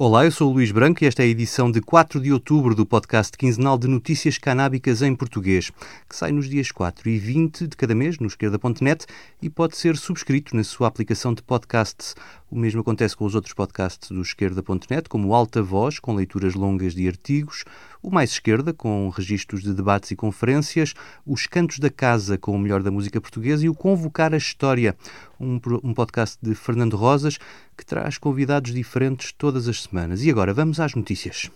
Olá, eu sou o Luís Branco e esta é a edição de 4 de outubro do podcast quinzenal de notícias canábicas em português, que sai nos dias 4 e 20 de cada mês no esquerda.net e pode ser subscrito na sua aplicação de podcasts. O mesmo acontece com os outros podcasts do esquerda.net, como Alta Voz, com leituras longas de artigos, o Mais Esquerda, com registros de debates e conferências, os Cantos da Casa, com o melhor da música portuguesa, e o Convocar a História, um, um podcast de Fernando Rosas, que traz convidados diferentes todas as semanas. E agora vamos às notícias.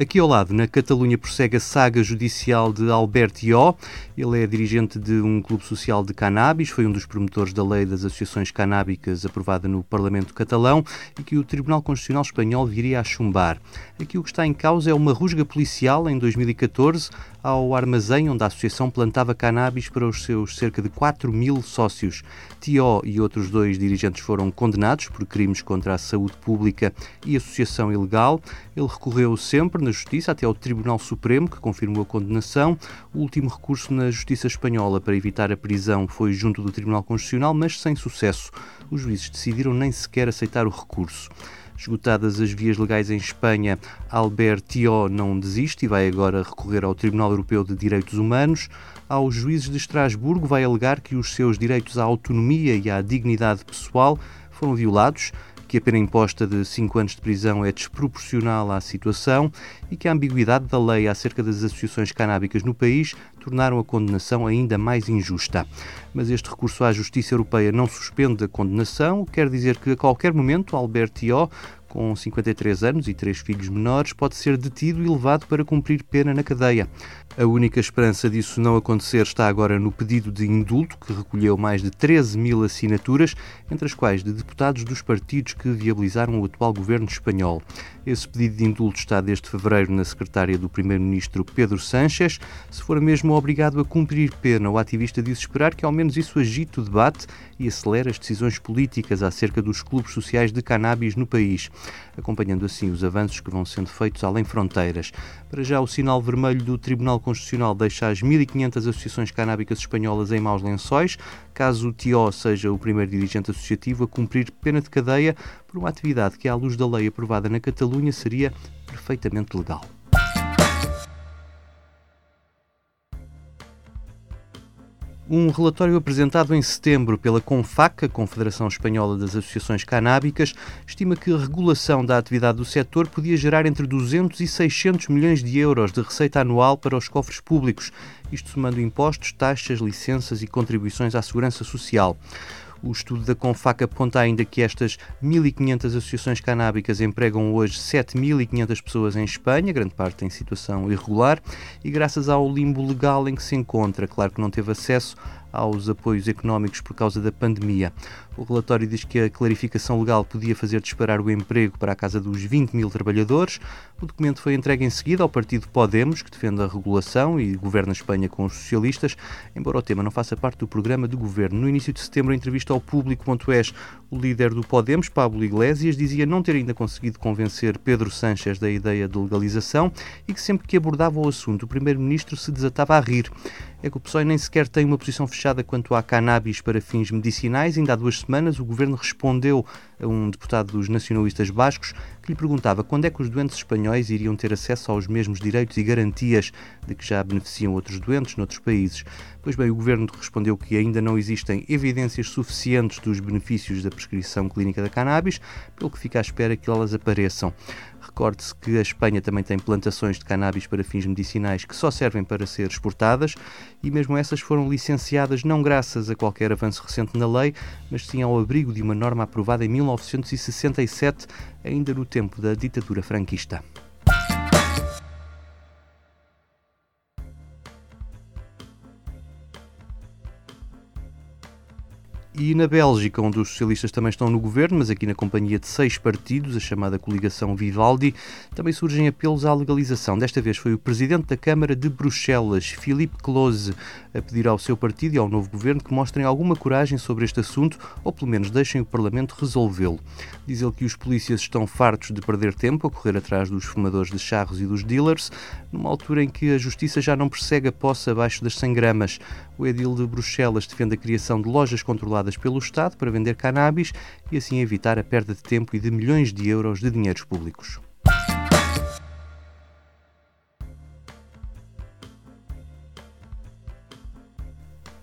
Aqui ao lado, na Catalunha, prossegue a saga judicial de Albert Ió. Ele é dirigente de um clube social de cannabis, foi um dos promotores da lei das associações canábicas aprovada no Parlamento catalão e que o Tribunal Constitucional Espanhol viria a chumbar. Aqui o que está em causa é uma rusga policial em 2014 ao armazém onde a associação plantava cannabis para os seus cerca de 4 mil sócios. Tió e outros dois dirigentes foram condenados por crimes contra a saúde pública e associação ilegal. Ele recorreu sempre na Justiça até ao Tribunal Supremo, que confirmou a condenação. O último recurso na Justiça Espanhola para evitar a prisão foi junto do Tribunal Constitucional, mas sem sucesso. Os juízes decidiram nem sequer aceitar o recurso. Esgotadas as vias legais em Espanha, Albert não desiste e vai agora recorrer ao Tribunal Europeu de Direitos Humanos. Aos juízes de Estrasburgo vai alegar que os seus direitos à autonomia e à dignidade pessoal foram violados que a pena imposta de 5 anos de prisão é desproporcional à situação e que a ambiguidade da lei acerca das associações canábicas no país tornaram a condenação ainda mais injusta. Mas este recurso à Justiça Europeia não suspende a condenação, quer dizer que a qualquer momento Albert Ió com 53 anos e três filhos menores, pode ser detido e levado para cumprir pena na cadeia. A única esperança disso não acontecer está agora no pedido de indulto, que recolheu mais de 13 mil assinaturas, entre as quais de deputados dos partidos que viabilizaram o atual governo espanhol. Esse pedido de indulto está desde fevereiro na secretária do primeiro-ministro Pedro Sánchez. Se for mesmo obrigado a cumprir pena, o ativista disse esperar que ao menos isso agite o debate e acelere as decisões políticas acerca dos clubes sociais de cannabis no país acompanhando assim os avanços que vão sendo feitos além fronteiras. Para já, o sinal vermelho do Tribunal Constitucional deixa as 1.500 associações canábicas espanholas em maus lençóis, caso o TIO seja o primeiro dirigente associativo a cumprir pena de cadeia por uma atividade que, à luz da lei aprovada na Catalunha, seria perfeitamente legal. Um relatório apresentado em setembro pela CONFAC, a Confederação Espanhola das Associações Canábicas, estima que a regulação da atividade do setor podia gerar entre 200 e 600 milhões de euros de receita anual para os cofres públicos, isto somando impostos, taxas, licenças e contribuições à segurança social. O estudo da CONFAC aponta ainda que estas 1.500 associações canábicas empregam hoje 7.500 pessoas em Espanha, grande parte em situação irregular, e graças ao limbo legal em que se encontra, claro que não teve acesso aos apoios económicos por causa da pandemia. O relatório diz que a clarificação legal podia fazer disparar o emprego para a casa dos 20 mil trabalhadores. O documento foi entregue em seguida ao partido Podemos, que defende a regulação e governa a Espanha com os socialistas, embora o tema não faça parte do programa de governo. No início de setembro, em entrevista ao público.es, o líder do Podemos, Pablo Iglesias, dizia não ter ainda conseguido convencer Pedro Sánchez da ideia de legalização e que sempre que abordava o assunto, o primeiro-ministro se desatava a rir é que o PSOE nem sequer tem uma posição fechada quanto à cannabis para fins medicinais. Ainda há duas semanas o governo respondeu um deputado dos nacionalistas bascos que lhe perguntava quando é que os doentes espanhóis iriam ter acesso aos mesmos direitos e garantias de que já beneficiam outros doentes noutros países. Pois bem, o governo respondeu que ainda não existem evidências suficientes dos benefícios da prescrição clínica da cannabis, pelo que fica à espera que elas apareçam. Recorde-se que a Espanha também tem plantações de cannabis para fins medicinais que só servem para ser exportadas e mesmo essas foram licenciadas não graças a qualquer avanço recente na lei, mas sim ao abrigo de uma norma aprovada em 1967, ainda no tempo da ditadura franquista. E na Bélgica, onde os socialistas também estão no governo, mas aqui na companhia de seis partidos, a chamada coligação Vivaldi, também surgem apelos à legalização. Desta vez foi o presidente da Câmara de Bruxelas, Philippe Close, a pedir ao seu partido e ao novo governo que mostrem alguma coragem sobre este assunto ou pelo menos deixem o Parlamento resolvê-lo. Diz ele que os polícias estão fartos de perder tempo a correr atrás dos fumadores de charros e dos dealers, numa altura em que a justiça já não persegue a posse abaixo das 100 gramas. O edil de Bruxelas defende a criação de lojas controladas pelo Estado para vender cannabis e assim evitar a perda de tempo e de milhões de euros de dinheiros públicos.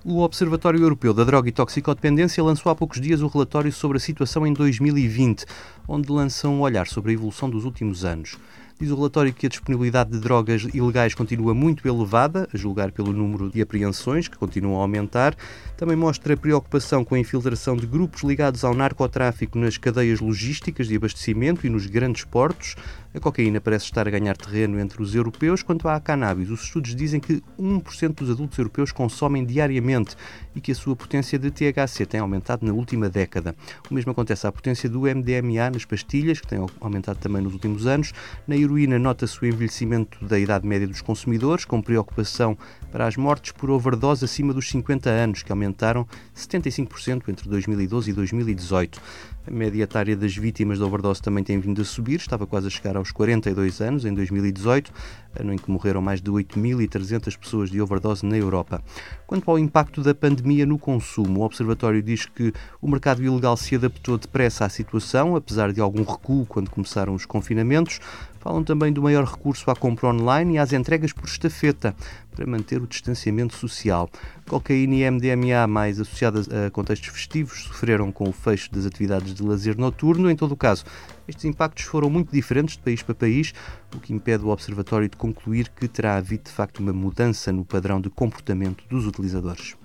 O Observatório Europeu da Droga e Toxicodependência lançou há poucos dias o relatório sobre a situação em 2020, onde lança um olhar sobre a evolução dos últimos anos. Diz o relatório que a disponibilidade de drogas ilegais continua muito elevada, a julgar pelo número de apreensões, que continuam a aumentar. Também mostra preocupação com a infiltração de grupos ligados ao narcotráfico nas cadeias logísticas de abastecimento e nos grandes portos. A cocaína parece estar a ganhar terreno entre os europeus. Quanto à cannabis, os estudos dizem que 1% dos adultos europeus consomem diariamente e que a sua potência de THC tem aumentado na última década. O mesmo acontece à potência do MDMA nas pastilhas, que tem aumentado também nos últimos anos. Na heroína nota-se o envelhecimento da idade média dos consumidores, com preocupação para as mortes por overdose acima dos 50 anos, que aumentaram 75% entre 2012 e 2018. A média etária das vítimas da overdose também tem vindo a subir, estava quase a chegar aos 42 anos em 2018, ano em que morreram mais de 8.300 pessoas de overdose na Europa. Quanto ao impacto da pandemia no consumo, o Observatório diz que o mercado ilegal se adaptou depressa à situação, apesar de algum recuo quando começaram os confinamentos. Falam também do maior recurso à compra online e às entregas por estafeta, para manter o distanciamento social. Cocaína e MDMA, mais associadas a contextos festivos, sofreram com o fecho das atividades de lazer noturno. Em todo o caso, estes impactos foram muito diferentes de país para país, o que impede o Observatório de concluir que terá havido de facto uma mudança no padrão de comportamento dos utilizadores.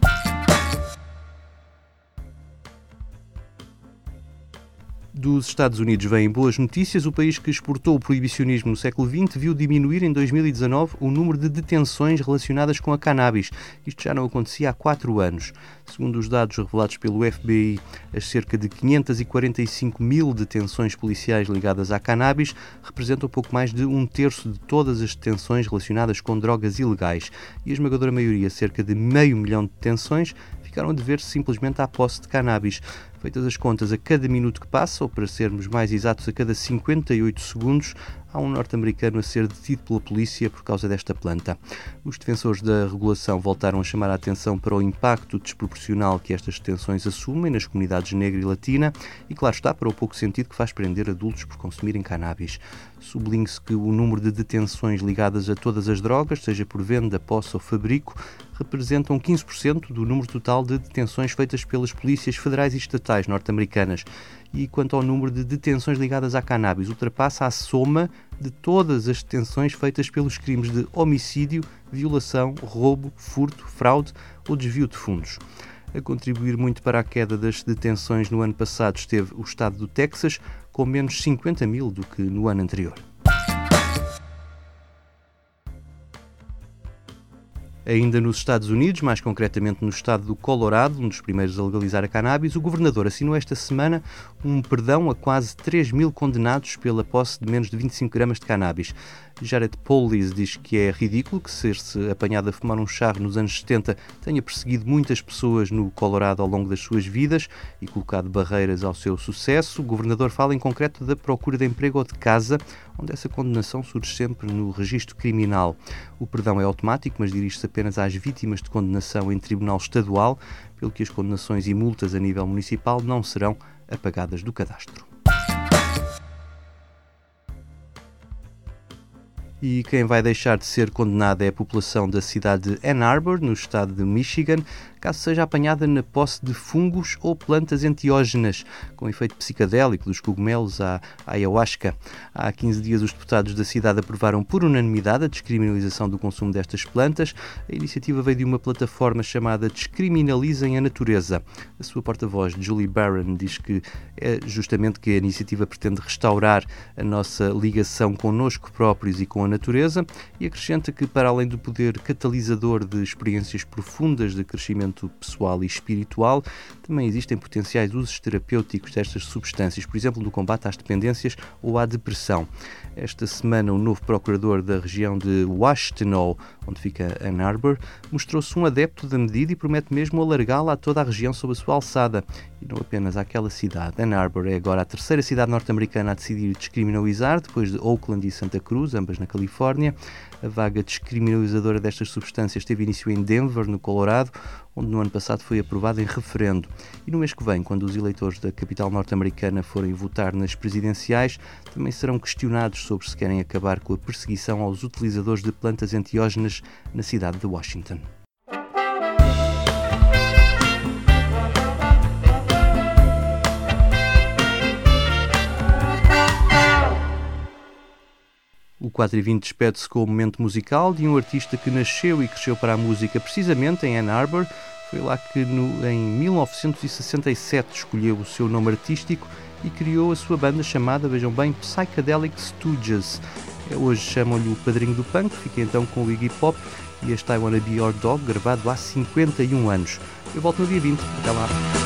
Dos Estados Unidos vêm boas notícias. O país que exportou o proibicionismo no século XX viu diminuir em 2019 o número de detenções relacionadas com a cannabis. Isto já não acontecia há quatro anos. Segundo os dados revelados pelo FBI, as cerca de 545 mil detenções policiais ligadas à cannabis representam pouco mais de um terço de todas as detenções relacionadas com drogas ilegais. E a esmagadora maioria, cerca de meio milhão de detenções, ficaram a dever simplesmente à posse de cannabis. Feitas as contas, a cada minuto que passa, ou para sermos mais exatos, a cada 58 segundos, há um norte-americano a ser detido pela polícia por causa desta planta. Os defensores da regulação voltaram a chamar a atenção para o impacto desproporcional que estas detenções assumem nas comunidades negra e latina e, claro está, para o pouco sentido que faz prender adultos por consumirem cannabis. Sublinhe-se que o número de detenções ligadas a todas as drogas, seja por venda, posse ou fabrico, representam 15% do número total de detenções feitas pelas polícias federais e estatais norte-americanas e quanto ao número de detenções ligadas à cannabis, ultrapassa a soma de todas as detenções feitas pelos crimes de homicídio, violação, roubo, furto, fraude ou desvio de fundos. A contribuir muito para a queda das detenções no ano passado esteve o estado do Texas, com menos 50 mil do que no ano anterior. Ainda nos Estados Unidos, mais concretamente no estado do Colorado, um dos primeiros a legalizar a cannabis, o governador assinou esta semana um perdão a quase 3 mil condenados pela posse de menos de 25 gramas de cannabis. Jared Polis diz que é ridículo que ser-se apanhado a fumar um charro nos anos 70 tenha perseguido muitas pessoas no Colorado ao longo das suas vidas e colocado barreiras ao seu sucesso. O governador fala em concreto da procura de emprego ou de casa, onde essa condenação surge sempre no registro criminal. O perdão é automático, mas dirige-se apenas às vítimas de condenação em tribunal estadual, pelo que as condenações e multas a nível municipal não serão apagadas do cadastro. E quem vai deixar de ser condenada é a população da cidade de Ann Arbor, no estado de Michigan, caso seja apanhada na posse de fungos ou plantas enteógenas, com efeito psicadélico dos cogumelos à ayahuasca. Há 15 dias, os deputados da cidade aprovaram por unanimidade a descriminalização do consumo destas plantas. A iniciativa veio de uma plataforma chamada Descriminalizem a Natureza. A sua porta-voz, Julie Barron, diz que é justamente que a iniciativa pretende restaurar a nossa ligação connosco próprios e com a natureza e acrescenta que, para além do poder catalisador de experiências profundas de crescimento desenvolvimento pessoal e espiritual. Também existem potenciais usos terapêuticos destas substâncias, por exemplo, no combate às dependências ou à depressão. Esta semana, o novo procurador da região de Washtenaw, onde fica Ann Arbor, mostrou-se um adepto da medida e promete mesmo alargá-la a toda a região sob a sua alçada, e não apenas àquela cidade. Ann Arbor é agora a terceira cidade norte-americana a decidir descriminalizar, depois de Oakland e Santa Cruz, ambas na Califórnia. A vaga descriminalizadora destas substâncias teve início em Denver, no Colorado, onde no ano passado foi aprovado em referendo. E no mês que vem, quando os eleitores da capital norte-americana forem votar nas presidenciais, também serão questionados sobre se querem acabar com a perseguição aos utilizadores de plantas enteógenas na cidade de Washington. O 4 e 20 despede-se com o momento musical de um artista que nasceu e cresceu para a música precisamente em Ann Arbor. Foi lá que no, em 1967 escolheu o seu nome artístico e criou a sua banda chamada, vejam bem, Psychedelic Stooges. Hoje chamam-lhe o padrinho do punk, fica então com o Iggy Pop e este I Wanna Be Your Dog, gravado há 51 anos. Eu volto no dia 20, até lá.